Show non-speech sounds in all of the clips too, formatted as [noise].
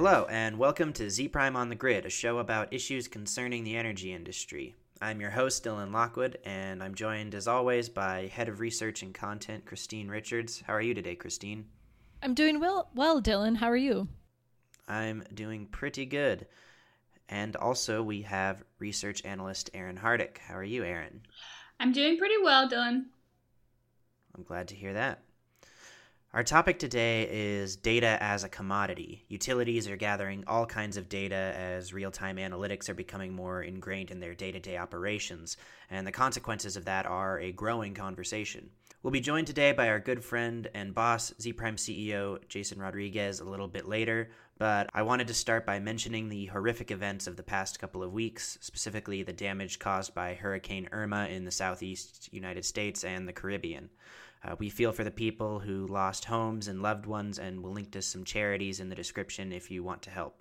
Hello, and welcome to Zpryme on the Grid, a show about issues concerning the energy industry. I'm your host, Dylan Lockwood, and I'm joined, as always, by Head of Research and Content, Christine Richards. How are you today, Christine? I'm doing well, well, Dylan. How are you? I'm doing pretty good. And also, we have research analyst Aaron Hardick. How are you, Aaron? I'm doing pretty well, Dylan. I'm glad to hear that. Our topic today is data as a commodity. Utilities are gathering all kinds of data as real time analytics are becoming more ingrained in their day to day operations, and the consequences of that are a growing conversation. We'll be joined today by our good friend and boss, Zpryme CEO Jason Rodriguez, a little bit later, but I wanted to start by mentioning the horrific events of the past couple of weeks, specifically the damage caused by Hurricane Irma in the southeast United States and the Caribbean. Uh, we feel for the people who lost homes and loved ones, and we'll link to some charities in the description if you want to help.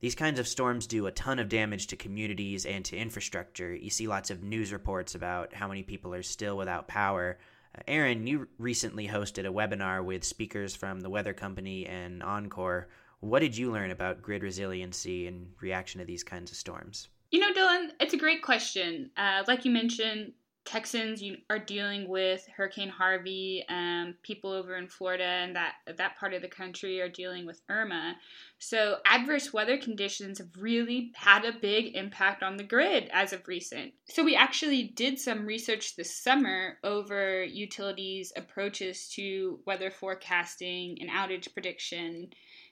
These kinds of storms do a ton of damage to communities and to infrastructure. You see lots of news reports about how many people are still without power. Uh, Aaron, you recently hosted a webinar with speakers from the Weather Company and Oncor. What did you learn about grid resiliency and reaction to these kinds of storms? You know, Dylan, it's a great question. Uh, like you mentioned, Texans are dealing with Hurricane Harvey. Um, people over in Florida and that that part of the country are dealing with Irma. So adverse weather conditions have really had a big impact on the grid as of recent. So we actually did some research this summer over utilities' approaches to weather forecasting and outage prediction.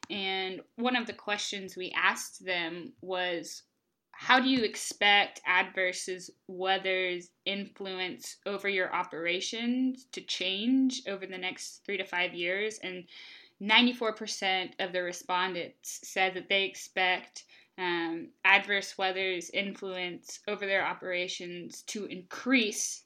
And one of the questions we asked them was how do you expect adverse weather's influence over your operations to change over the next three to five years? And 94% of the respondents said that they expect um, adverse weather's influence over their operations to increase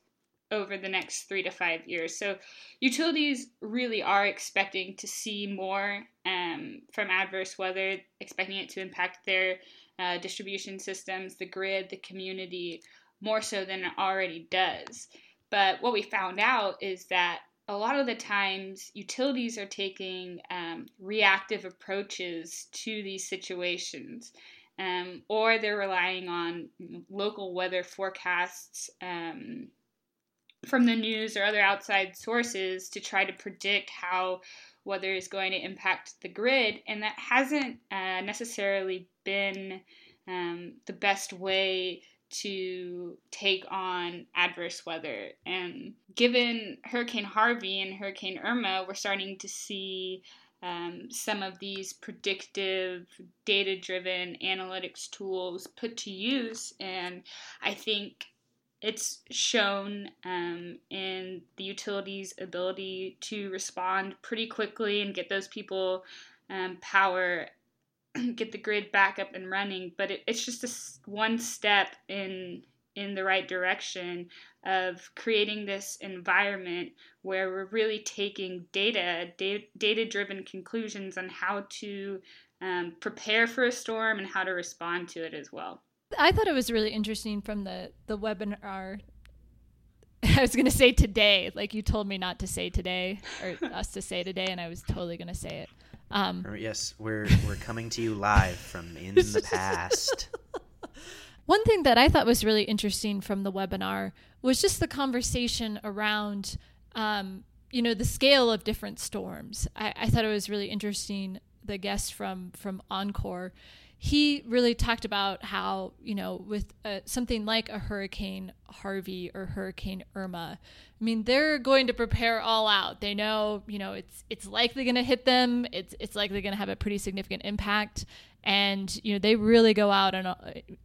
over the next three to five years. So, utilities really are expecting to see more um, from adverse weather, expecting it to impact their uh, distribution systems, the grid, the community, more so than it already does. But what we found out is that a lot of the times utilities are taking um, reactive approaches to these situations. Um, or they're relying on local weather forecasts um, from the news or other outside sources to try to predict how weather is going to impact the grid, and that hasn't uh, necessarily been um, the best way to take on adverse weather. And given Hurricane Harvey and Hurricane Irma, we're starting to see um, some of these predictive, data driven analytics tools put to use. And I think it's shown um, in the utility's ability to respond pretty quickly and get those people um, power [clears throat] get the grid back up and running. But it, it's just a, one step in in the right direction of creating this environment where we're really taking data, data driven conclusions on how to um, prepare for a storm and how to respond to it as well. I thought it was really interesting from the the webinar. [laughs] I was going to say today, like you told me not to say today or [laughs] us to say today, and I was totally going to say it. Um, yes, we're we're coming to you live from [laughs] in the past. One thing that I thought was really interesting from the webinar was just the conversation around, um, you know, the scale of different storms. I, I thought it was really interesting. The guest from from Oncor, he really talked about how you know with uh, something like a hurricane harvey or hurricane irma i mean they're going to prepare all out. They know you know it's it's likely going to hit them. It's it's likely going to have a pretty significant impact. And you know they really go out and uh,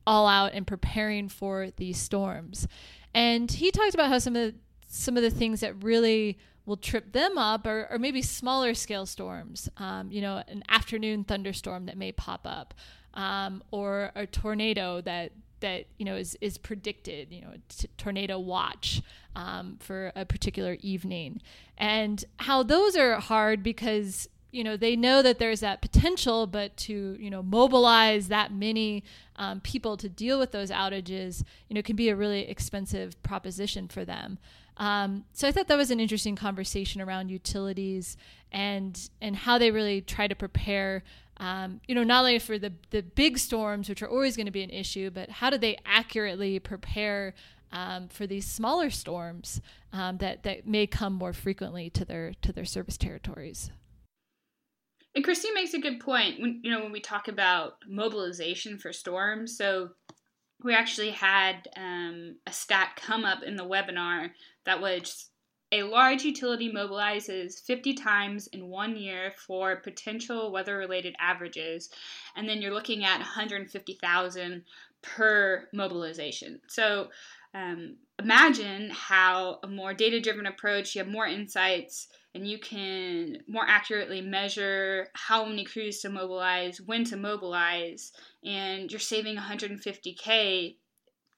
all out in preparing for these storms. And he talked about how some of the, some of the things that really will trip them up or, or maybe smaller scale storms um, you know an afternoon thunderstorm that may pop up um, or a tornado that that you know is is predicted you know t- tornado watch um, for a particular evening and how those are hard because you know they know that there's that potential but to you know mobilize that many um, people to deal with those outages you know can be a really expensive proposition for them Um, so I thought that was an interesting conversation around utilities and and how they really try to prepare. Um, you know, not only for the the big storms, which are always going to be an issue, but how do they accurately prepare um, for these smaller storms um, that that may come more frequently to their to their service territories. And Christine makes a good point when you know when we talk about mobilization for storms. So we actually had um, a stat come up in the webinar that was a large utility mobilizes 50 times in one year for potential weather related averages, and then you're looking at 150,000 per mobilization. So um, imagine how a more data driven approach, you have more insights, and you can more accurately measure how many crews to mobilize, when to mobilize, and you're saving 150K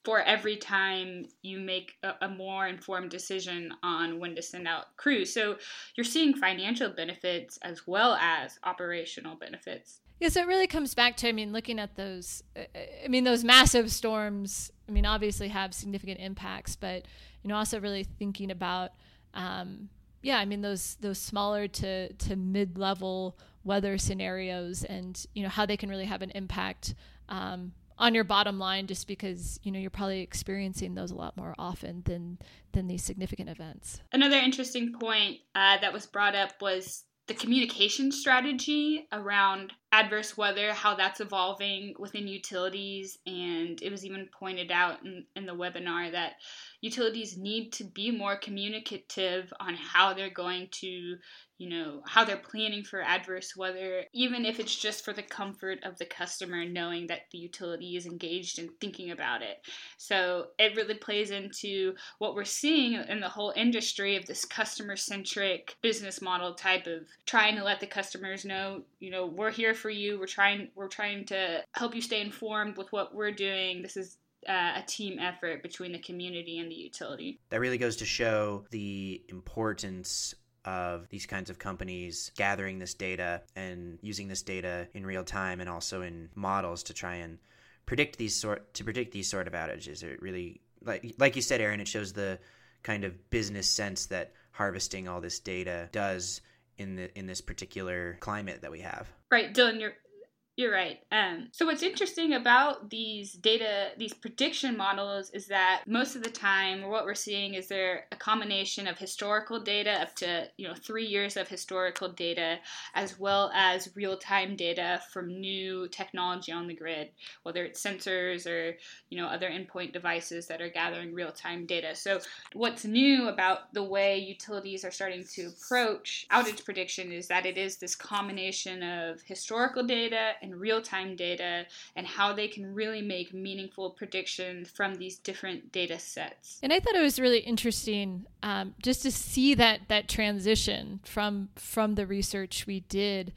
for every time you make a, a, more informed decision on when to send out crews. So you're seeing financial benefits as well as operational benefits. Yeah, so it really comes back to I mean, looking at those. I mean, those massive storms. I mean, obviously have significant impacts, but you know, also really thinking about, um, yeah, I mean, those those smaller to to mid level weather scenarios, and you know how they can really have an impact um, on your bottom line, just because you know you're probably experiencing those a lot more often than than these significant events. Another interesting point uh, that was brought up was the communication strategy around adverse weather, how that's evolving within utilities. And it was even pointed out in, in the webinar that utilities need to be more communicative on how they're going to you know, how they're planning for adverse weather, even if it's just for the comfort of the customer knowing that the utility is engaged in thinking about it. So it really plays into what we're seeing in the whole industry of this customer centric business model type of trying to let the customers know, you know, we're here for you. We're trying we're trying to help you stay informed with what we're doing. This is uh, a team effort between the community and the utility. That really goes to show the importance of these kinds of companies gathering this data and using this data in real time and also in models to try and predict these sort to predict these sort of outages. It really like like you said, Aaron, it shows the kind of business sense that harvesting all this data does in the in this particular climate that we have. Right, Dylan, you're you're right. Um, so what's interesting about these data, these prediction models, is that most of the time, what we're seeing is they're a combination of historical data, up to you know three years of historical data, as well as real-time data from new technology on the grid, whether it's sensors or you know other endpoint devices that are gathering real-time data. So what's new about the way utilities are starting to approach outage prediction is that it is this combination of historical data and real time data and how they can really make meaningful predictions from these different data sets. And I thought it was really interesting um, just to see that that transition from from the research we did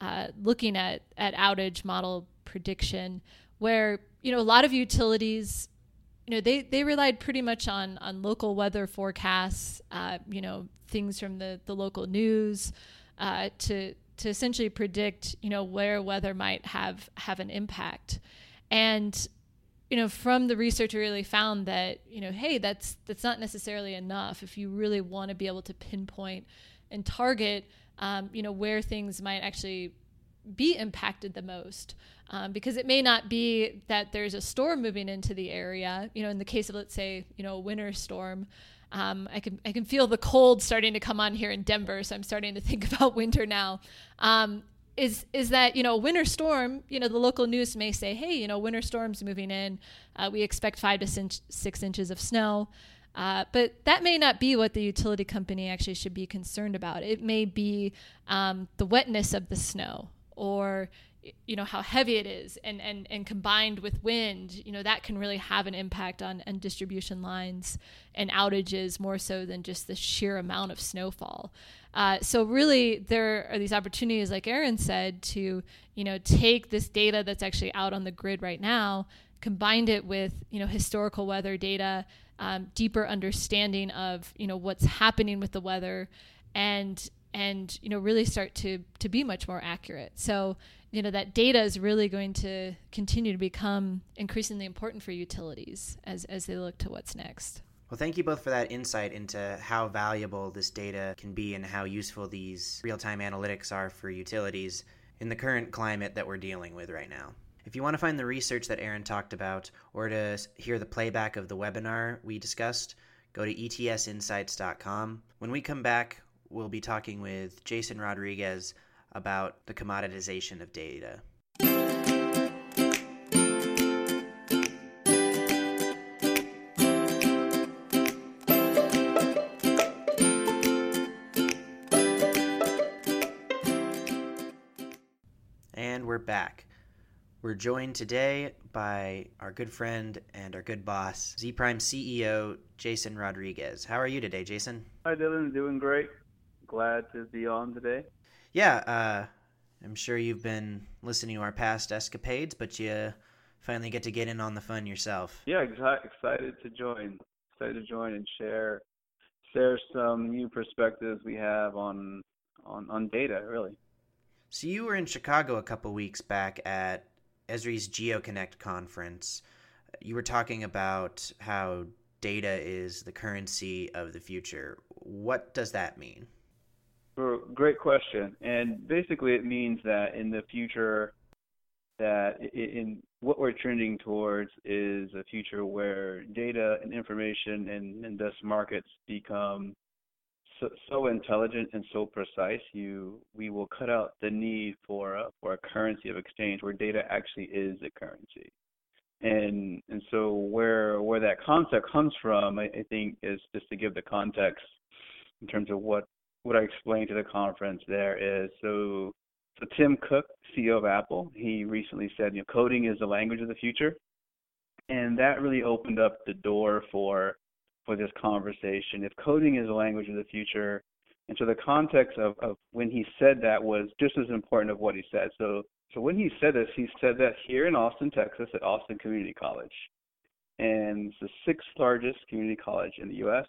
uh, looking at at outage model prediction, where you know a lot of utilities you know they they relied pretty much on on local weather forecasts uh, you know things from the the local news uh, to to essentially predict, you know, where weather might have have an impact. And you know, from the research, we really found that you know, hey, that's that's not necessarily enough if you really want to be able to pinpoint and target, um, you know, where things might actually be impacted the most. Um, because it may not be that there's a storm moving into the area. You know, in the case of let's say, you know, a winter storm, um, I can I can feel the cold starting to come on here in Denver, so I'm starting to think [laughs] about winter now. Um, is is that you know winter storm? You know the local news may say, hey, you know winter storms moving in. Uh, we expect five to six, six inches of snow. Uh, but that may not be what the utility company actually should be concerned about. It may be um, the wetness of the snow, or you know how heavy it is and and and combined with wind you know that can really have an impact on, on distribution lines and outages more so than just the sheer amount of snowfall. Uh, so really there are these opportunities like aaron said to you know take this data that's actually out on the grid right now combined it with you know historical weather data um, deeper understanding of you know what's happening with the weather and and you know really start to to be much more accurate. So you know that data is really going to continue to become increasingly important for utilities as as they look to what's next. Well, thank you both for that insight into how valuable this data can be and how useful these real time analytics are for utilities in the current climate that we're dealing with right now. If you want to find the research that Aaron talked about or to hear the playback of the webinar we discussed, go to etsinsights.com. When we come back, we'll be talking with Jason Rodriguez about the commoditization of data. And we're back. We're joined today by our good friend and our good boss, Zpryme CEO Jason Rodriguez. How are you today, Jason? Hi, Dylan. Doing great. Glad to be on today. Yeah, uh, I'm sure you've been listening to our past escapades, but you finally get to get in on the fun yourself. Yeah, exci- excited to join. Excited to join and share share some new perspectives we have on on on data, really. So you were in Chicago a couple weeks back at Esri's GeoConnect conference. You were talking about how data is the currency of the future. What does that mean? Great question. And basically, it means that in the future, that in what we're trending towards is a future where data and information and, and thus markets become so, so intelligent and so precise, you we will cut out the need for a, for a currency of exchange where data actually is a currency. And and so where where that concept comes from, I, I think, is just to give the context in terms of what what I explained to the conference. There is so so Tim Cook, CEO of Apple, he recently said, you know, coding is the language of the future, and that really opened up the door for for this conversation. If coding is the language of the future, and so the context of, of when he said that was just as important of what he said. So so when he said this, he said that here in Austin, Texas, at Austin Community College, and it's the sixth largest community college in the U.S.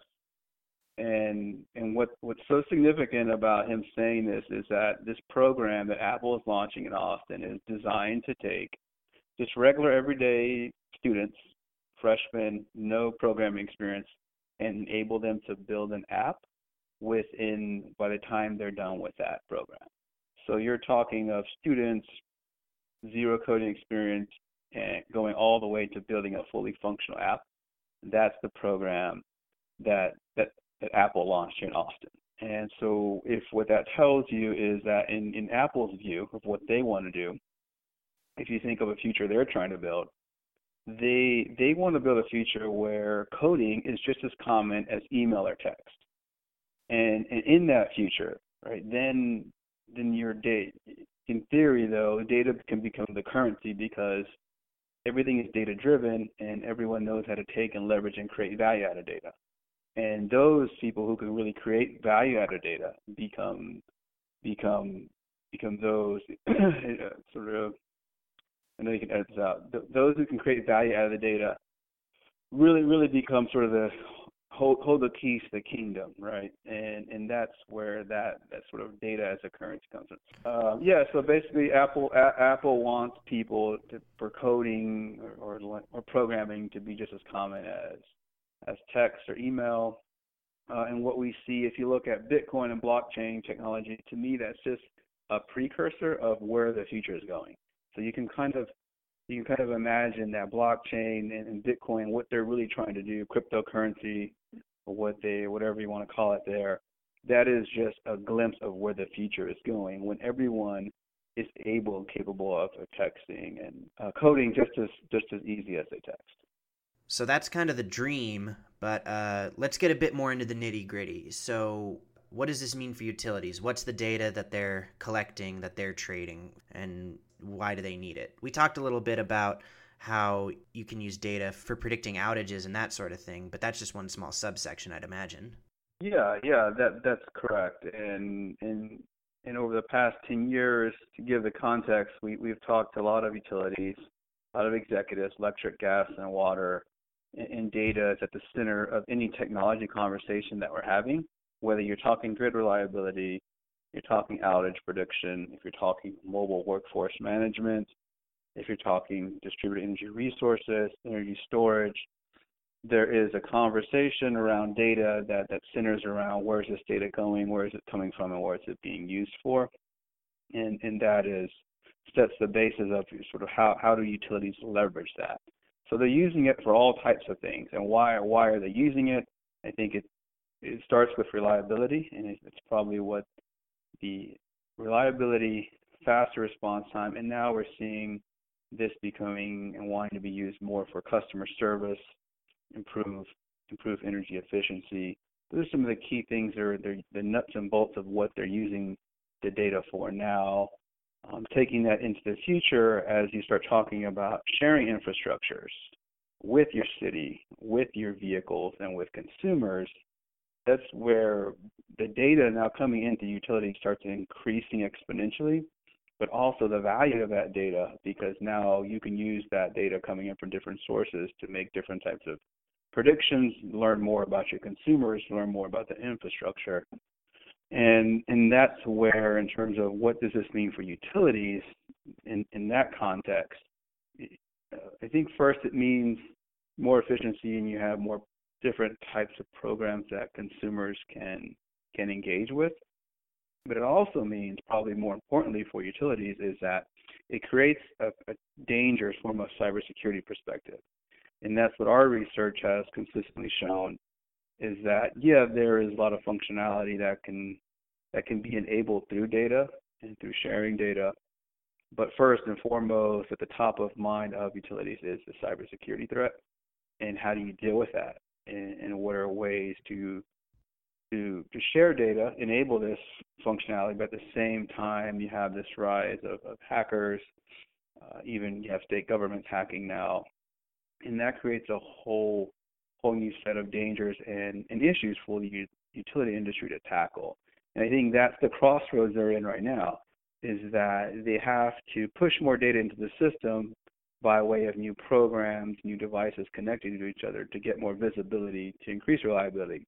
And and what what's so significant about him saying this is that this program that Apple is launching in Austin is designed to take just regular everyday students, freshmen, no programming experience, and enable them to build an app within by the time they're done with that program. So you're talking of students, zero coding experience, and going all the way to building a fully functional app. That's the program that that, that Apple launched here in Austin. And so if what that tells you is that in, in Apple's view of what they want to do, if you think of a future they're trying to build, they they want to build a future where coding is just as common as email or text. And, and in that future, right, then then your data in theory though, data can become the currency because everything is data driven and everyone knows how to take and leverage and create value out of data. And those people who can really create value out of data become become become those [clears throat] sort of I know you can edit this out. Th- those who can create value out of the data really, really become sort of the hold, hold the keys to the kingdom, right? And and that's where that that sort of data as a currency comes in. Um, yeah, so basically, Apple a- Apple wants people to, for coding or, or or programming to be just as common as as text or email. Uh, and what we see, if you look at Bitcoin and blockchain technology, to me, that's just a precursor of where the future is going. So you can kind of you can kind of imagine that blockchain and, and Bitcoin, what they're really trying to do, cryptocurrency, what they whatever you want to call it there, that is just a glimpse of where the future is going when everyone is able and capable of texting and uh, coding just as just as easy as they text. So that's kind of the dream, but uh, let's get a bit more into the nitty gritty. So, what does this mean for utilities? What's the data that they're collecting, that they're trading, and why do they need it? We talked a little bit about how you can use data for predicting outages and that sort of thing, but that's just one small subsection, I'd imagine. Yeah, yeah, that that's correct. And and and over the past ten years, to give the context, we we've talked to a lot of utilities, a lot of executives, electric, gas, and water, and, data is at the center of any technology conversation that we're having. Whether you're talking grid reliability, you're talking outage prediction, if you're talking mobile workforce management, if you're talking distributed energy resources, energy storage, there is a conversation around data that, that centers around where is this data going, where is it coming from, and where is it being used for, and and that is sets the basis of sort of how how do utilities leverage that. So they're using it for all types of things, and why why are they using it? I think it it starts with reliability, and it's probably what the reliability, faster response time, and now we're seeing this becoming and wanting to be used more for customer service, improve improve energy efficiency. Those are some of the key things that are the nuts and bolts of what they're using the data for now. Um, taking that into the future as you start talking about sharing infrastructures with your city, with your vehicles, and with consumers, that's where the data now coming into utilities starts increasing exponentially but also the value of that data because now you can use that data coming in from different sources to make different types of predictions, learn more about your consumers, learn more about the infrastructure. And and that's where in terms of what does this mean for utilities in, in that context, uh, I think first it means more efficiency and you have more different types of programs that consumers can can engage with. But it also means, probably more importantly for utilities, is that it creates a, a dangerous from a cybersecurity perspective. And that's what our research has consistently shown is that yeah, there is a lot of functionality that can that can be enabled through data and through sharing data. But first and foremost, at the top of mind of utilities is the cybersecurity threat, and how do you deal with that, and, and what are ways to to, to share data, enable this functionality, but at the same time, you have this rise of, of hackers. Uh, even you have state governments hacking now, and that creates a whole whole new set of dangers and, and issues for the utility industry to tackle. And I think that's the crossroads they're in right now, is that they have to push more data into the system by way of new programs, new devices connecting to each other to get more visibility to increase reliability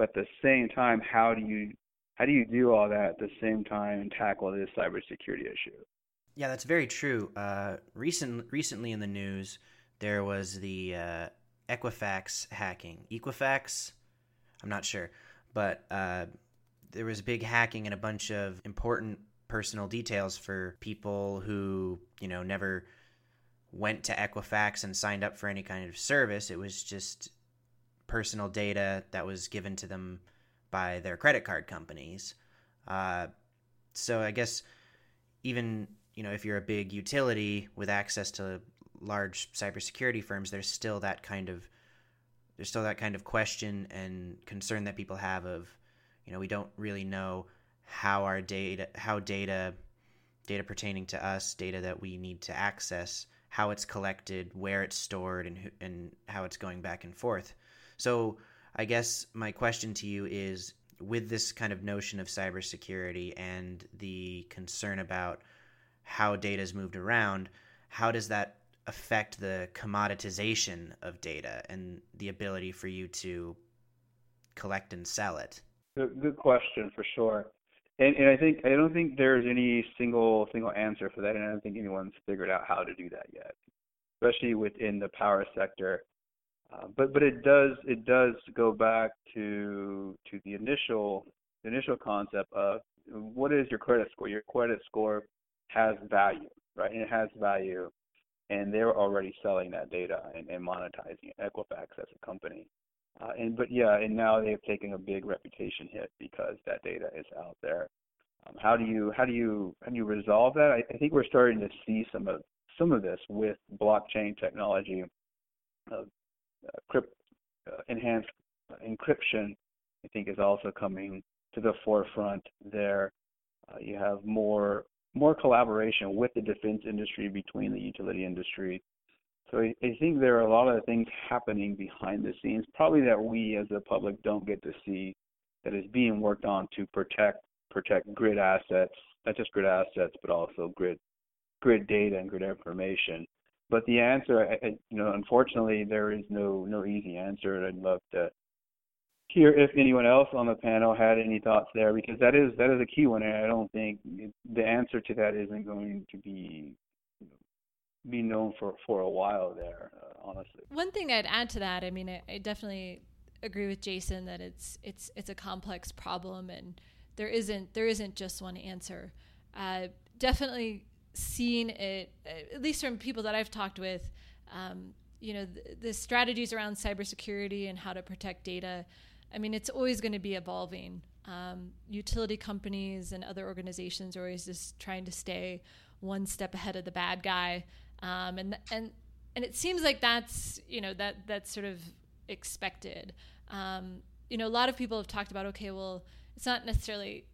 but at the same time, how do you how do you do all that at the same time and tackle this cybersecurity issue? Yeah, that's very true. Uh, recent recently in the news, there was the uh, Equifax hacking. Equifax, I'm not sure, but uh, there was a big hacking and a bunch of important personal details for people who you know never went to Equifax and signed up for any kind of service. It was just personal data that was given to them by their credit card companies. Uh, so I guess even you know if you're a big utility with access to large cybersecurity firms, there's still that kind of there's still that kind of question and concern that people have of you know we don't really know how our data how data data pertaining to us data that we need to access how it's collected where it's stored and and how it's going back and forth. So I guess my question to you is with this kind of notion of cybersecurity and the concern about how data is moved around, how does that affect the commoditization of data and the ability for you to collect and sell it? Good, question for sure. And, and I think I don't think there's any single single answer for that, and I don't think anyone's figured out how to do that yet, especially within the power sector. Uh, but but it does it does go back to to the initial the initial concept of what is your credit score? Your credit score has value, right? And it has value, and they're already selling that data and, and monetizing. Equifax as a company, uh, and but yeah, and now they've taken a big reputation hit because that data is out there. Um, how do you how do you how do you resolve that? I, I think we're starting to see some of some of this with blockchain technology. Uh, crypt, uh, enhanced encryption, I think, is also coming to the forefront there. Uh, you have more more collaboration with the defense industry between the utility industry. So I, think there are a lot of things happening behind the scenes, probably that we as the public don't get to see, that is being worked on to protect protect grid assets, not just grid assets, but also grid grid data and grid information. But the answer, you know, unfortunately, there is no no easy answer. I'd love to hear if anyone else on the panel had any thoughts there, because that is that is a key one, and I don't think the answer to that isn't going to be be known for for a while there. Uh, honestly. One thing I'd add to that, I mean, I, I definitely agree with Jason that it's it's it's a complex problem and there isn't there isn't just one answer. Uh, definitely seen it, at least from people that I've talked with. Um, you know, the, the strategies around cybersecurity and how to protect data. I mean, it's always going to be evolving. Um, utility companies and other organizations are always just trying to stay one step ahead of the bad guy, um, and and and it seems like that's you know that that's sort of expected. Um, you know, a lot of people have talked about okay, well, it's not necessarily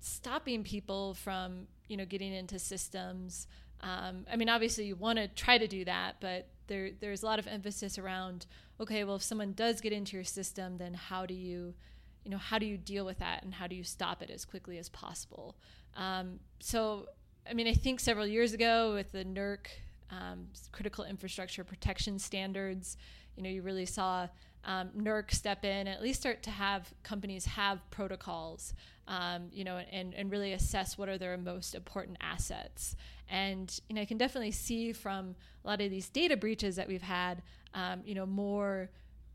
stopping people from you know getting into systems. Um, I mean, obviously, you want to try to do that, but there there's a lot of emphasis around okay, well, if someone does get into your system, then how do you you know how do you deal with that and how do you stop it as quickly as possible? Um, so, I mean, I think several years ago with the NERC um, critical infrastructure protection standards, you know, you really saw um, NERC step in at least start to have companies have protocols, um, you know, and, and really assess what are their most important assets. And, you know, I can definitely see from a lot of these data breaches that we've had, um, you know, more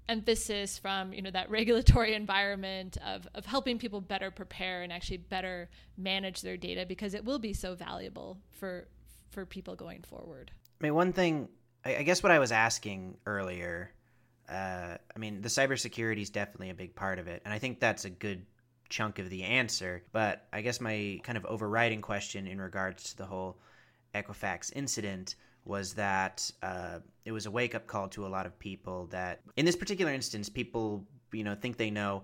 emphasis from, you know, that [laughs] regulatory environment of, of helping people better prepare and actually better manage their data because it will be so valuable for, for people going forward. I mean, one thing, I guess what I was asking earlier uh, I mean, the cybersecurity is definitely a big part of it, and I think that's a good chunk of the answer. But I guess my kind of overriding question in regards to the whole Equifax incident was that uh, it was a wake up call to a lot of people that, in this particular instance, people you know think they know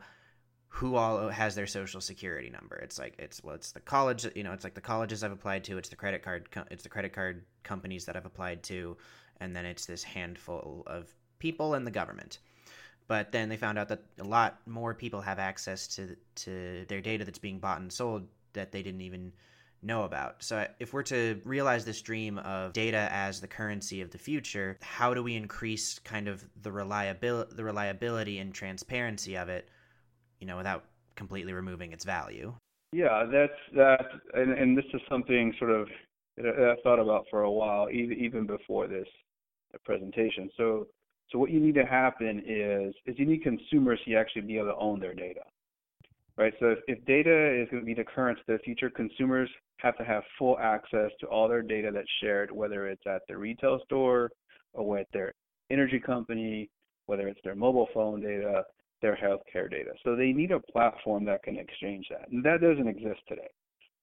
who all has their social security number. It's like it's well, it's the college, you know, it's like the colleges I've applied to, it's the credit card, it's the credit card companies that I've applied to, and then it's this handful of people and the government. But then they found out that a lot more people have access to to their data that's being bought and sold that they didn't even know about. So if we're to realize this dream of data as the currency of the future, how do we increase kind of the reliability the reliability and transparency of it, you know, without completely removing its value? Yeah, that's that and, and this is something sort of that I thought about for a while, even even before this presentation. So so what you need to happen is is you need consumers to actually be able to own their data. Right? So if, if data is going to be the current to the future, consumers have to have full access to all their data that's shared, whether it's at the retail store or with their energy company, whether it's their mobile phone data, their healthcare data. So they need a platform that can exchange that. And that doesn't exist today.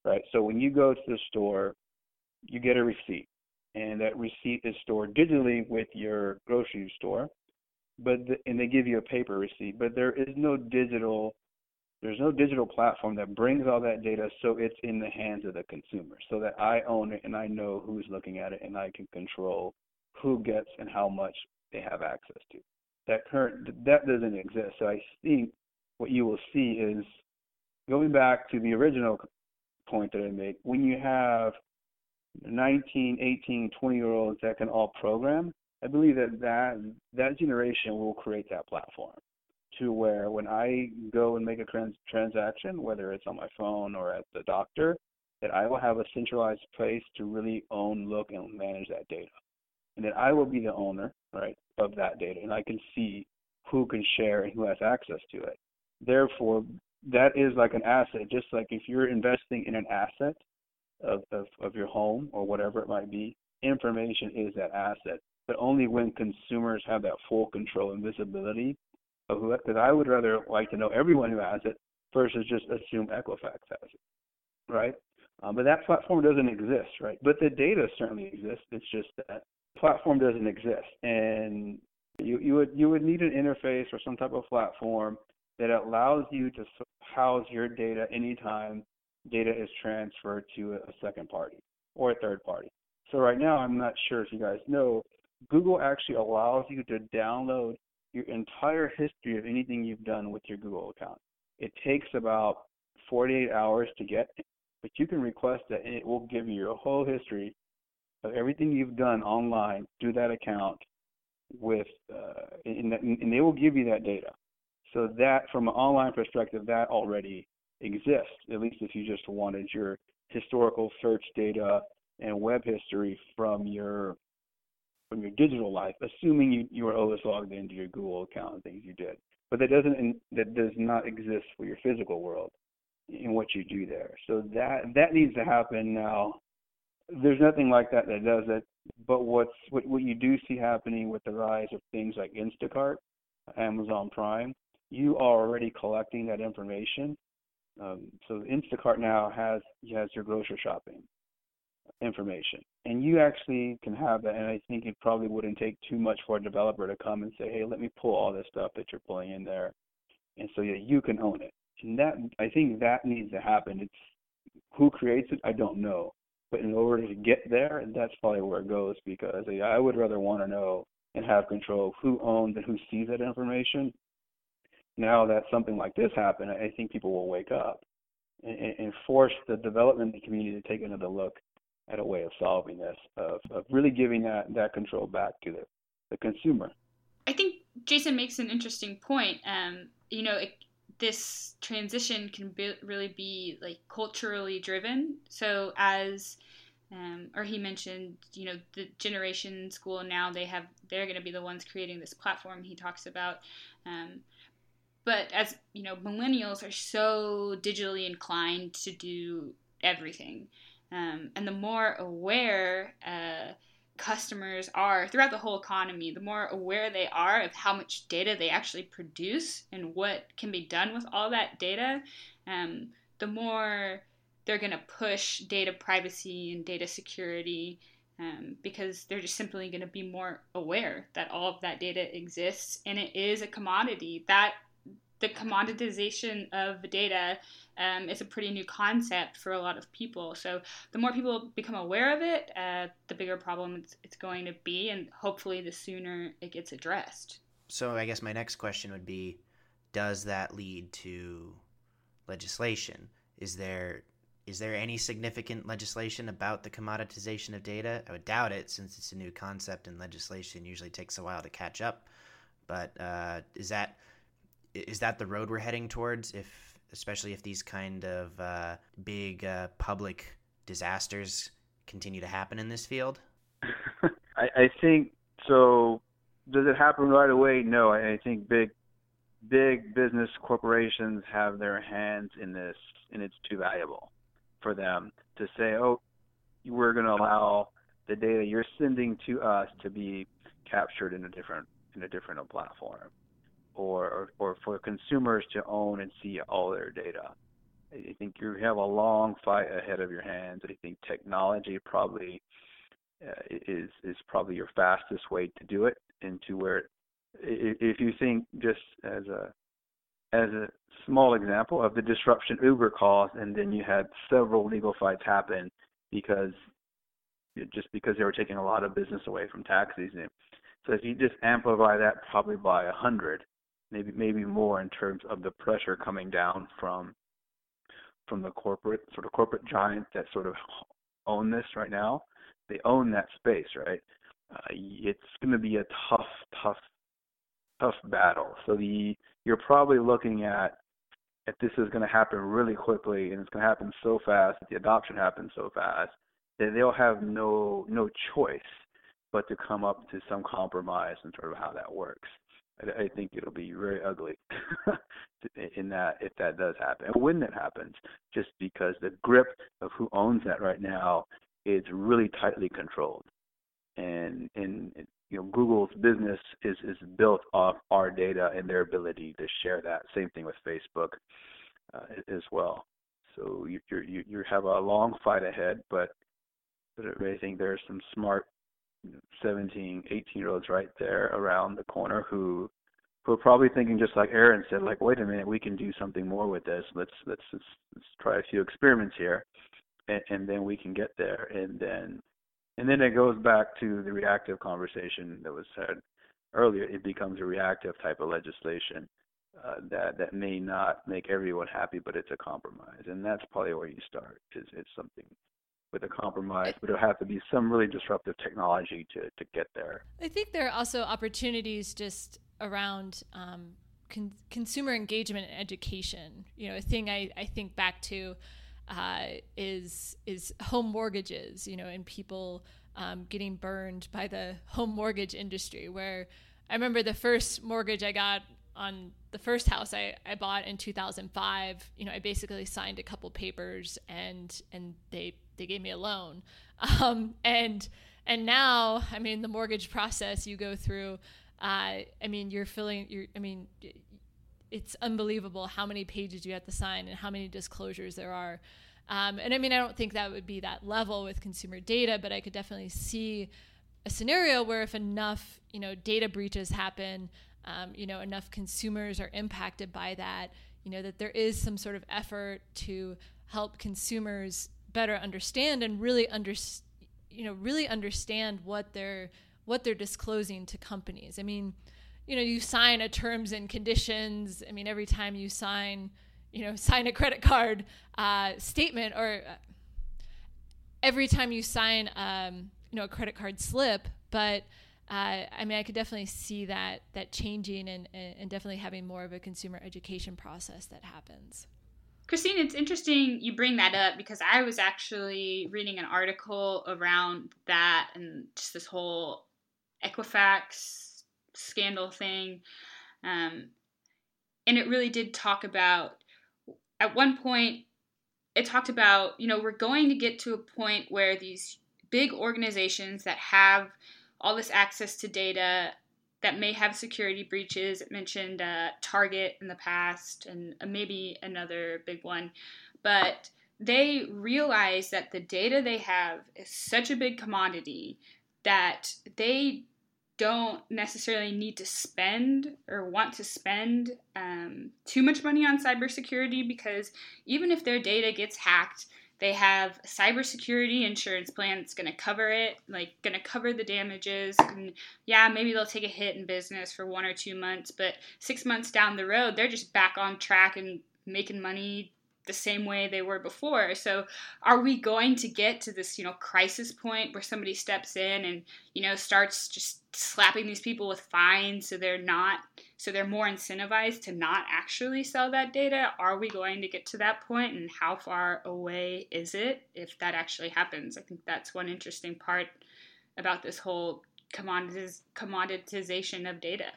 Right? So when you go to the store, you get a receipt and that receipt is stored digitally with your grocery store but the, and they give you a paper receipt but there is no digital there's no digital platform that brings all that data so it's in the hands of the consumer. So that I own it and I know who's looking at it and I can control who gets and how much they have access to. That current that doesn't exist. So I think what you will see is going back to the original point that I made when you have 19, 18, 20 year olds that can all program, I believe that that, that generation will create that platform to where when I go and make a trans- transaction, whether it's on my phone or at the doctor, that I will have a centralized place to really own, look, and manage that data. And that I will be the owner, right, of that data. And I can see who can share and who has access to it. Therefore, that is like an asset, just like if you're investing in an asset, of, of, of your home or whatever it might be, information is that asset. But only when consumers have that full control and visibility of who, because I would rather like to know everyone who has it versus just assume Equifax has it, right? Um, but that platform doesn't exist, right? But the data certainly exists. It's just that platform doesn't exist, and you you would you would need an interface or some type of platform that allows you to house your data anytime data is transferred to a second party or a third party. So right now, I'm not sure if you guys know, Google actually allows you to download your entire history of anything you've done with your Google account. It takes about 48 hours to get, but you can request that and it will give you your whole history of everything you've done online through that account with, uh, and, and they will give you that data. So that, from an online perspective, that already exist, at least if you just wanted your historical search data and web history from your from your digital life, assuming you, you were always logged into your Google account and things you did. But that doesn't that does not exist for your physical world in what you do there. So that that needs to happen now. There's nothing like that that does it. But what's what what you do see happening with the rise of things like Instacart, Amazon Prime, you are already collecting that information. Um, so Instacart now has has your grocery shopping information. And you actually can have that. And I think it probably wouldn't take too much for a developer to come and say, hey, let me pull all this stuff that you're pulling in there. And so yeah, you can own it. And that I think that needs to happen. It's who creates it, I don't know. But in order to get there, that's probably where it goes because I would rather want to know and have control who owns and who sees that information. Now that something like this happened, I think people will wake up and, and force the development community to take another look at a way of solving this, of, of really giving that, that control back to the, the consumer. I think Jason makes an interesting point. Um, you know, it, this transition can be, really be like culturally driven. So as um, or he mentioned, you know, the generation school now they have they're going to be the ones creating this platform he talks about. Um, but as you know, millennials are so digitally inclined to do everything. Um, and the more aware uh, customers are throughout the whole economy, the more aware they are of how much data they actually produce and what can be done with all that data, um, the more they're going to push data privacy and data security um, because they're just simply going to be more aware that all of that data exists and it is a commodity. That the commoditization of data um, is a pretty new concept for a lot of people. So the more people become aware of it, uh, the bigger problem it's, it's going to be, and hopefully the sooner it gets addressed. So I guess my next question would be, does that lead to legislation? Is there is there any significant legislation about the commoditization of data? I would doubt it, since it's a new concept and legislation usually takes a while to catch up. But uh, is that is that the road we're heading towards? If especially if these kind of uh, big uh, public disasters continue to happen in this field? [laughs] I, I think so. Does it happen right away? No. I, I think big big business corporations have their hands in this, and it's too valuable for them to say, "Oh, we're going to allow the data you're sending to us to be captured in a different in a different platform." Or, or for consumers to own and see all their data. I think you have a long fight ahead of your hands. I think technology probably uh, is is probably your fastest way to do it, and to where if you think just as a as a small example of the disruption Uber caused, and then you had several legal fights happen because just because they were taking a lot of business away from taxis. So if you just amplify that probably by a hundred, maybe maybe more in terms of the pressure coming down from from the corporate sort of corporate giants that sort of own this right now. They own that space, right? Uh, it's going to be a tough, tough, tough battle. So the you're probably looking at if this is going to happen really quickly and it's going to happen so fast, the adoption happens so fast that they'll have no no choice but to come up to some compromise in sort of how that works. I, think it'll be very ugly [laughs] in that if that does happen, when that happens, just because the grip of who owns that right now is really tightly controlled, and and you know Google's business is is built off our data and their ability to share that. Same thing with Facebook uh, as well. So you you you have a long fight ahead, but but I think there's some smart 17, 18 year olds right there around the corner who who are probably thinking just like Aaron said, like, wait a minute, we can do something more with this. Let's let's let's, let's try a few experiments here, and, and then we can get there. And then and then it goes back to the reactive conversation that was said earlier. It becomes a reactive type of legislation uh, that that may not make everyone happy, but it's a compromise, and that's probably where you start. Is it's something with a compromise, but it'll have to be some really disruptive technology to, to get there. I think there are also opportunities just around um, con- consumer engagement and education. You know, a thing I, I think back to uh, is is home mortgages. You know, and people um, getting burned by the home mortgage industry. Where I remember the first mortgage I got on the first house I, I bought in 2005 you know i basically signed a couple papers and and they they gave me a loan. [laughs] Um, and and now i mean the mortgage process you go through uh, i mean you're filling you're i mean it's unbelievable how many pages you have to sign and how many disclosures there are. Um, and i mean i don't think that would be that level with consumer data but i could definitely see a scenario where if enough you know data breaches happen um, you know enough consumers are impacted by that you know that there is some sort of effort to help consumers better understand and really under you know really understand what they're what they're disclosing to companies i mean you know you sign a terms and conditions i mean every time you sign you know [laughs] sign a credit card uh, statement or uh, every time you sign um, you know a credit card slip but uh, I mean, I could definitely see that that changing and, and definitely having more of a consumer education process that happens. Christine, it's interesting you bring that up because I was actually reading an article around that and just this whole Equifax scandal thing. Um, and it really did talk about, at one point, it talked about, you know, we're going to get to a point where these big organizations that have all this access to data that may have security breaches. It mentioned uh, Target in the past and uh, maybe another big one. But they realize that the data they have is such a big commodity that they don't necessarily need to spend or want to spend um, too much money on cybersecurity because even if their data gets hacked, they have a cybersecurity insurance plan that's going to cover it, like going to cover the damages. And yeah, maybe they'll take a hit in business for one or two months, but six months down the road, they're just back on track and making money the same way they were before. So are we going to get to this, you know, crisis point where somebody steps in and, you know, starts just slapping these people with fines so they're not so they're more incentivized to not actually sell that data? Are we going to get to that point and how far away is it if that actually happens? I think that's one interesting part about this whole commoditiz- commoditization of data.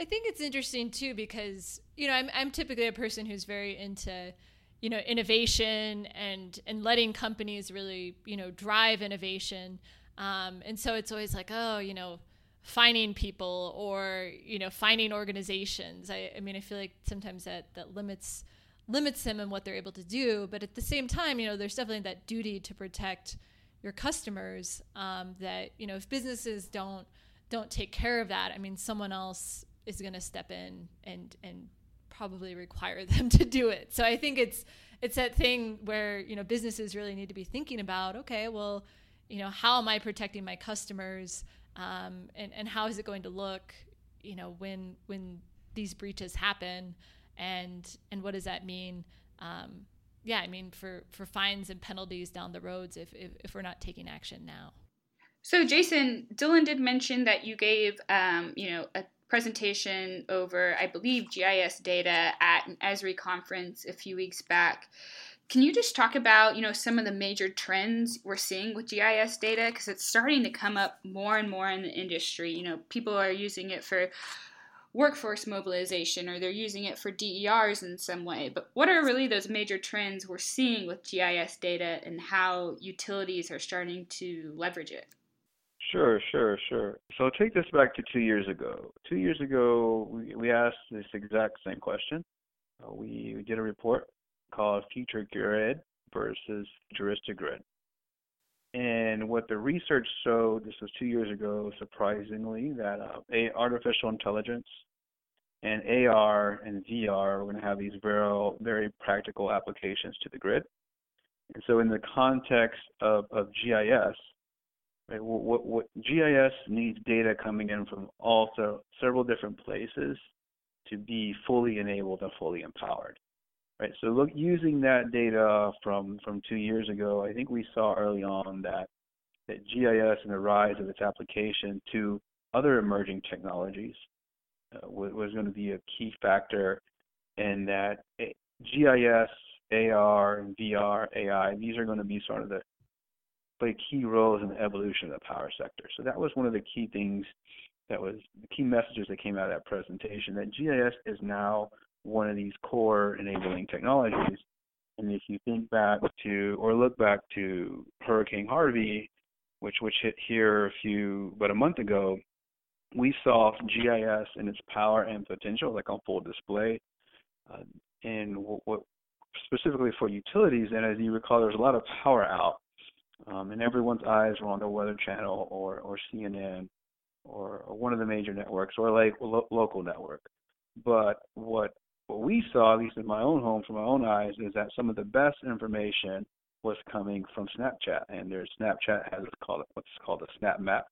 I think it's interesting too because you know I'm I'm typically a person who's very into you know innovation and and letting companies really you know drive innovation, um, and so it's always like oh you know finding people or you know finding organizations. I, I mean I feel like sometimes that that limits limits them and what they're able to do, but at the same time you know there's definitely that duty to protect your customers. Um, that you know if businesses don't don't take care of that, I mean someone else is going to step in and and probably require [laughs] them to do it. So I think it's it's that thing where you know businesses really need to be thinking about okay, well, you know, how am I protecting my customers, um, and and how is it going to look, you know, when when these breaches happen, and and what does that mean? Um, yeah, I mean for for fines and penalties down the roads if if, if we're not taking action now. So, Jason, Dylan did mention that you gave, um, you know, a presentation over, I believe, GIS data at an Esri conference a few weeks back. Can you just talk about, you know, some of the major trends we're seeing with GIS data because it's starting to come up more and more in the industry. You know, people are using it for workforce mobilization or they're using it for DERs in some way. But what are really those major trends we're seeing with GIS data and how utilities are starting to leverage it? Sure, sure, sure. So take this back to two years ago. Two years ago, we, we asked this exact same question. Uh, we, we did a report called Future Grid versus Futuristic Grid. And what the research showed, this was two years ago, surprisingly, that uh, a, artificial intelligence and AR and VR are going to have these very, very practical applications to the grid. And so, in the context of, of GIS, Right? What, what, GIS needs data coming in from also several different places to be fully enabled and fully empowered. Right. So look, using that data from from two years ago, I think we saw early on that that GIS and the rise of its application to other emerging technologies uh, was, was going to be a key factor in that GIS, AR, VR, AI. These are going to be sort of the play key roles in the evolution of the power sector. So that was one of the key things that was the key messages that came out of that presentation that GIS is now one of these core enabling technologies. And if you think back to or look back to Hurricane Harvey, which which hit here a few but a month ago, we saw GIS and its power and potential like on full display. Uh, and what, what specifically for utilities, and as you recall, there's a lot of power out, um, and everyone's eyes were on the Weather Channel or or CNN or, or one of the major networks or like lo- local network. But what what we saw, at least in my own home, from my own eyes, is that some of the best information was coming from Snapchat, and their Snapchat has called what's called a Snap Map.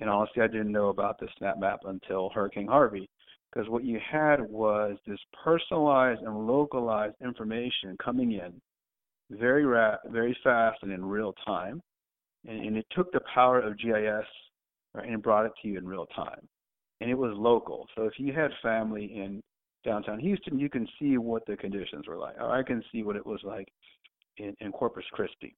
And honestly, I didn't know about the Snap Map until Hurricane Harvey, because what you had was this personalized and localized information coming in very very fast and in real time, and, and it took the power of GIS right, and brought it to you in real time, and it was local. So if you had family in downtown Houston, you can see what the conditions were like. Or I can see what it was like in, in Corpus Christi.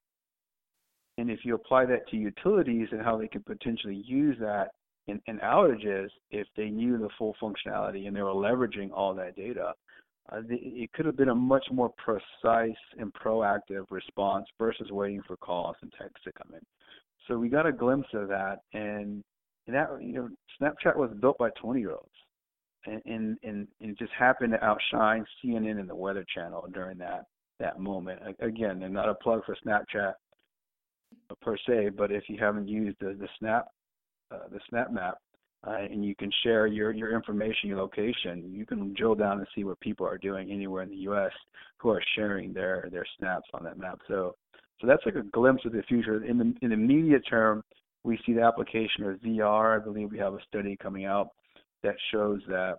And if you apply that to utilities and how they could potentially use that in, in outages, if they knew the full functionality and they were leveraging all that data, uh, the, it could have been a much more precise and proactive response versus waiting for calls and texts to come in. So we got a glimpse of that, and, and that you know, Snapchat was built by 20 year olds and, and and it just happened to outshine CNN and the Weather Channel during that that moment. Again, and not a plug for Snapchat per se, but if you haven't used the the Snap uh, the Snap Map uh, and you can share your your information, your location, you can drill down and see what people are doing anywhere in the U.S. who are sharing their their snaps on that map. So so that's like a glimpse of the future. In the in the immediate term, we see the application of VR. I believe we have a study coming out that shows that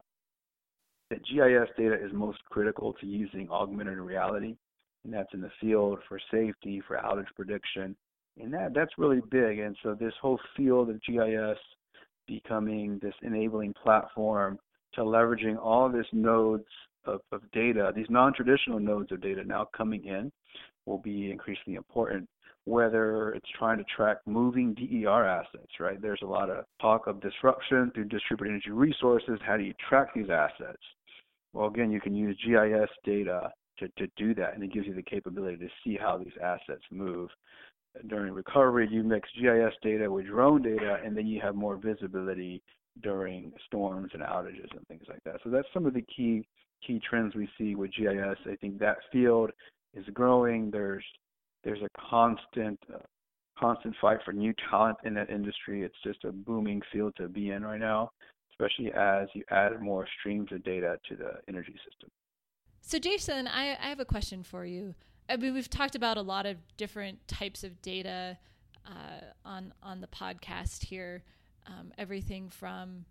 that GIS data is most critical to using augmented reality, and that's in the field for safety, for outage prediction, and that that's really big. And so this whole field of GIS becoming this enabling platform to leveraging all this nodes of, of data, these non-traditional nodes of data now coming in, will be increasingly important whether it's trying to track moving DER assets, right? There's a lot of talk of disruption through distributed energy resources. How do you track these assets? Well, again, you can use GIS data to, to do that, and it gives you the capability to see how these assets move. During recovery, you mix GIS data with drone data, and then you have more visibility during storms and outages and things like that. So that's some of the key key trends we see with GIS. I think that field is growing. There's there's a constant uh, constant fight for new talent in that industry. It's just a booming field to be in right now, especially as you add more streams of data to the energy system. So, Jason, I, I have a question for you. I mean, we've talked about a lot of different types of data uh, on on the podcast here. Um, everything from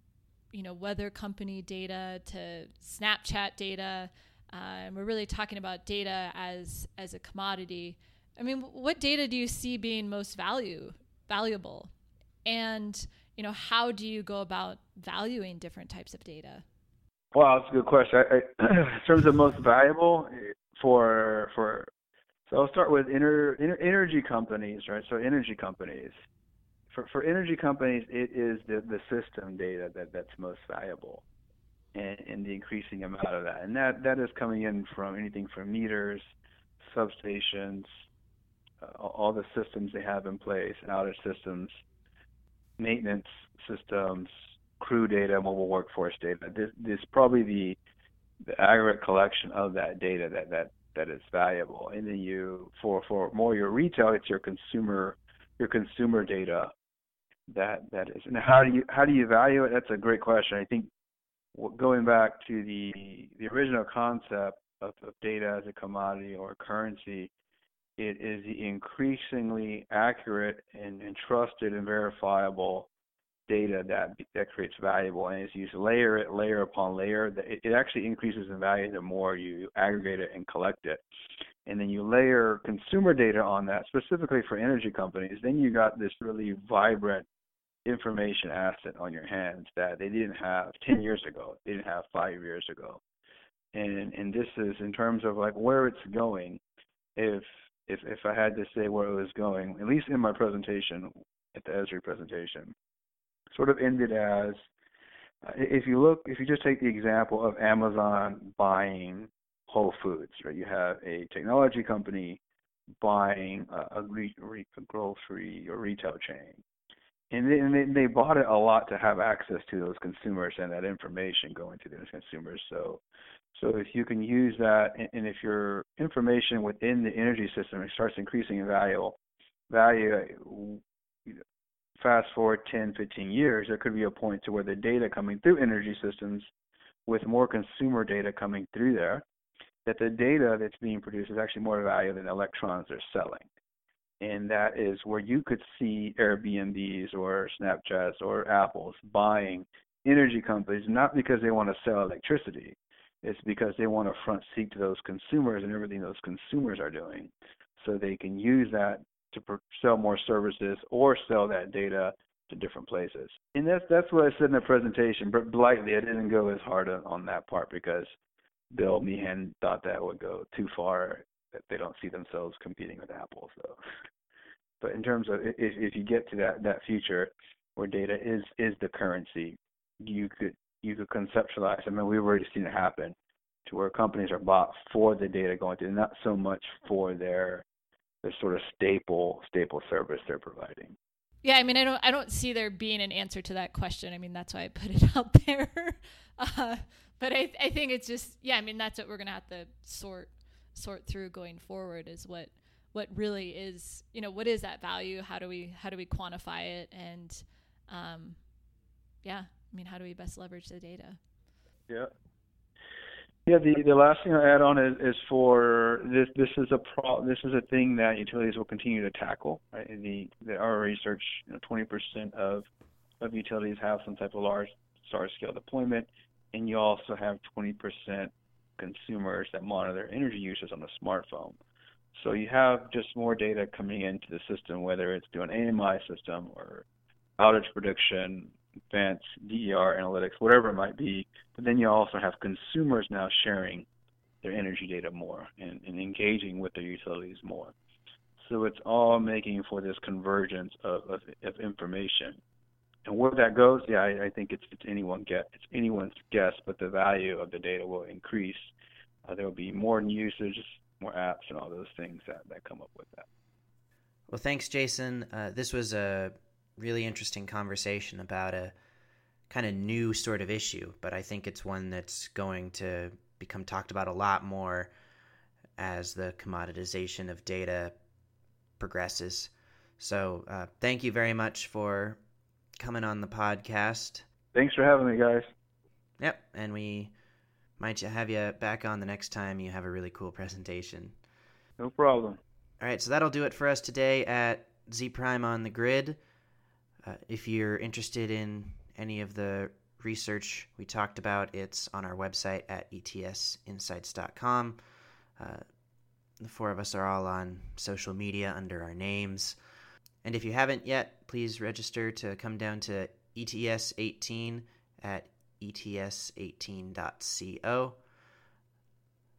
you know weather company data to Snapchat data, uh, and we're really talking about data as as a commodity. I mean, what data do you see being most value valuable, and you know, how do you go about valuing different types of data? Well, that's a good question. I, I, [clears throat] in terms of most valuable for for, so I'll start with energy companies, right? So energy companies. For for energy companies, it is the the system data that that's most valuable, and, and the increasing amount of that, and that that is coming in from anything from meters, substations, uh, all the systems they have in place, outage systems, maintenance systems, crew data, mobile workforce data. This, this is probably the the aggregate collection of that data that that that is valuable. And then you for for more your retail, it's your consumer your consumer data that that is. And how do you how do you value it? That's a great question. I think going back to the the original concept of, of data as a commodity or currency, it is increasingly accurate and, and trusted and verifiable data that that creates valuable. And as you layer it layer upon layer it, it actually increases in value the more you aggregate it and collect it. And then you layer consumer data on that specifically for energy companies then you got this really vibrant information asset on your hands that they didn't have 10 hmm. years ago they didn't have 5 years ago. And and this is in terms of like where it's going. If if if I had to say where it was going, at least in my presentation, at the Esri presentation, sort of ended as uh, if you look, if you just take the example of Amazon buying Whole Foods, right? You have a technology company buying a, a, re, a grocery or retail chain, and they, and they, they bought it a lot to have access to those consumers and that information going to those consumers. So, so if you can use that, and, and if your information within the energy system starts increasing in value, value, fast forward 10, 15 years, there could be a point to where the data coming through energy systems, with more consumer data coming through there, that the data that's being produced is actually more valuable than electrons they're selling. And that is where you could see Airbnbs or Snapchats or Apples buying energy companies not because they want to sell electricity, it's because they want to front seat to those consumers and everything those consumers are doing. So they can use that to sell more services or sell that data to different places. And that's that's what I said in the presentation, but lightly I didn't go as hard on that part because Bill Meehan thought that would go too far. That they don't see themselves competing with Apple. So, but in terms of if if you get to that that future where data is is the currency, you could you could conceptualize. I mean, we've already seen it happen to where companies are bought for the data going to, not so much for their their sort of staple staple service they're providing. Yeah, I mean, I don't I don't see there being an answer to that question. I mean, that's why I put it [laughs] out there. [laughs] Uh, but I, I think it's just yeah i mean that's what we're gonna have to sort sort through going forward is what what really is you know what is that value how do we how do we quantify it and um yeah i mean how do we best leverage the data yeah yeah, the, the last thing I'll add on is, is for this. This is a pro. This is a thing that utilities will continue to tackle. Right? The, the our research, you know, 20% of of utilities have some type of large, large scale deployment and you also have 20% consumers that monitor energy usage on a smartphone. So you have just more data coming into the system, whether it's through an AMI system or outage prediction, advanced DER analytics, whatever it might be. But then you also have consumers now sharing their energy data more and, and engaging with their utilities more. So it's all making for this convergence of, of, of information and where that goes, yeah, I, I think it's it's anyone get it's anyone's guess, but the value of the data will increase. Uh, there will be more usage, more apps, and all those things that that come up with that. Well, thanks, Jason. Uh, this was a really interesting conversation about a kind of new sort of issue, but I think it's one that's going to become talked about a lot more as the commoditization of data progresses. So, uh, thank you very much for coming on the podcast. Thanks for having me, guys. Yep, and we might have you back on the next time you have a really cool presentation. No problem. All right, so that'll do it for us today at Zpryme on the Grid. Uh, if you're interested in any of the research we talked about, it's on our website at etsinsights.com. Uh, the four of us are all on social media under our names. And if you haven't yet, please register to come down to ETS 18 at ets18.co.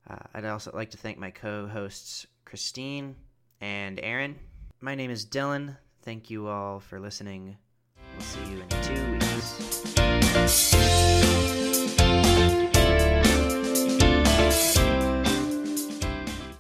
Uh, I'd also like to thank my co hosts, Christine and Aaron. My name is Dylan. Thank you all for listening. We'll see you in two weeks.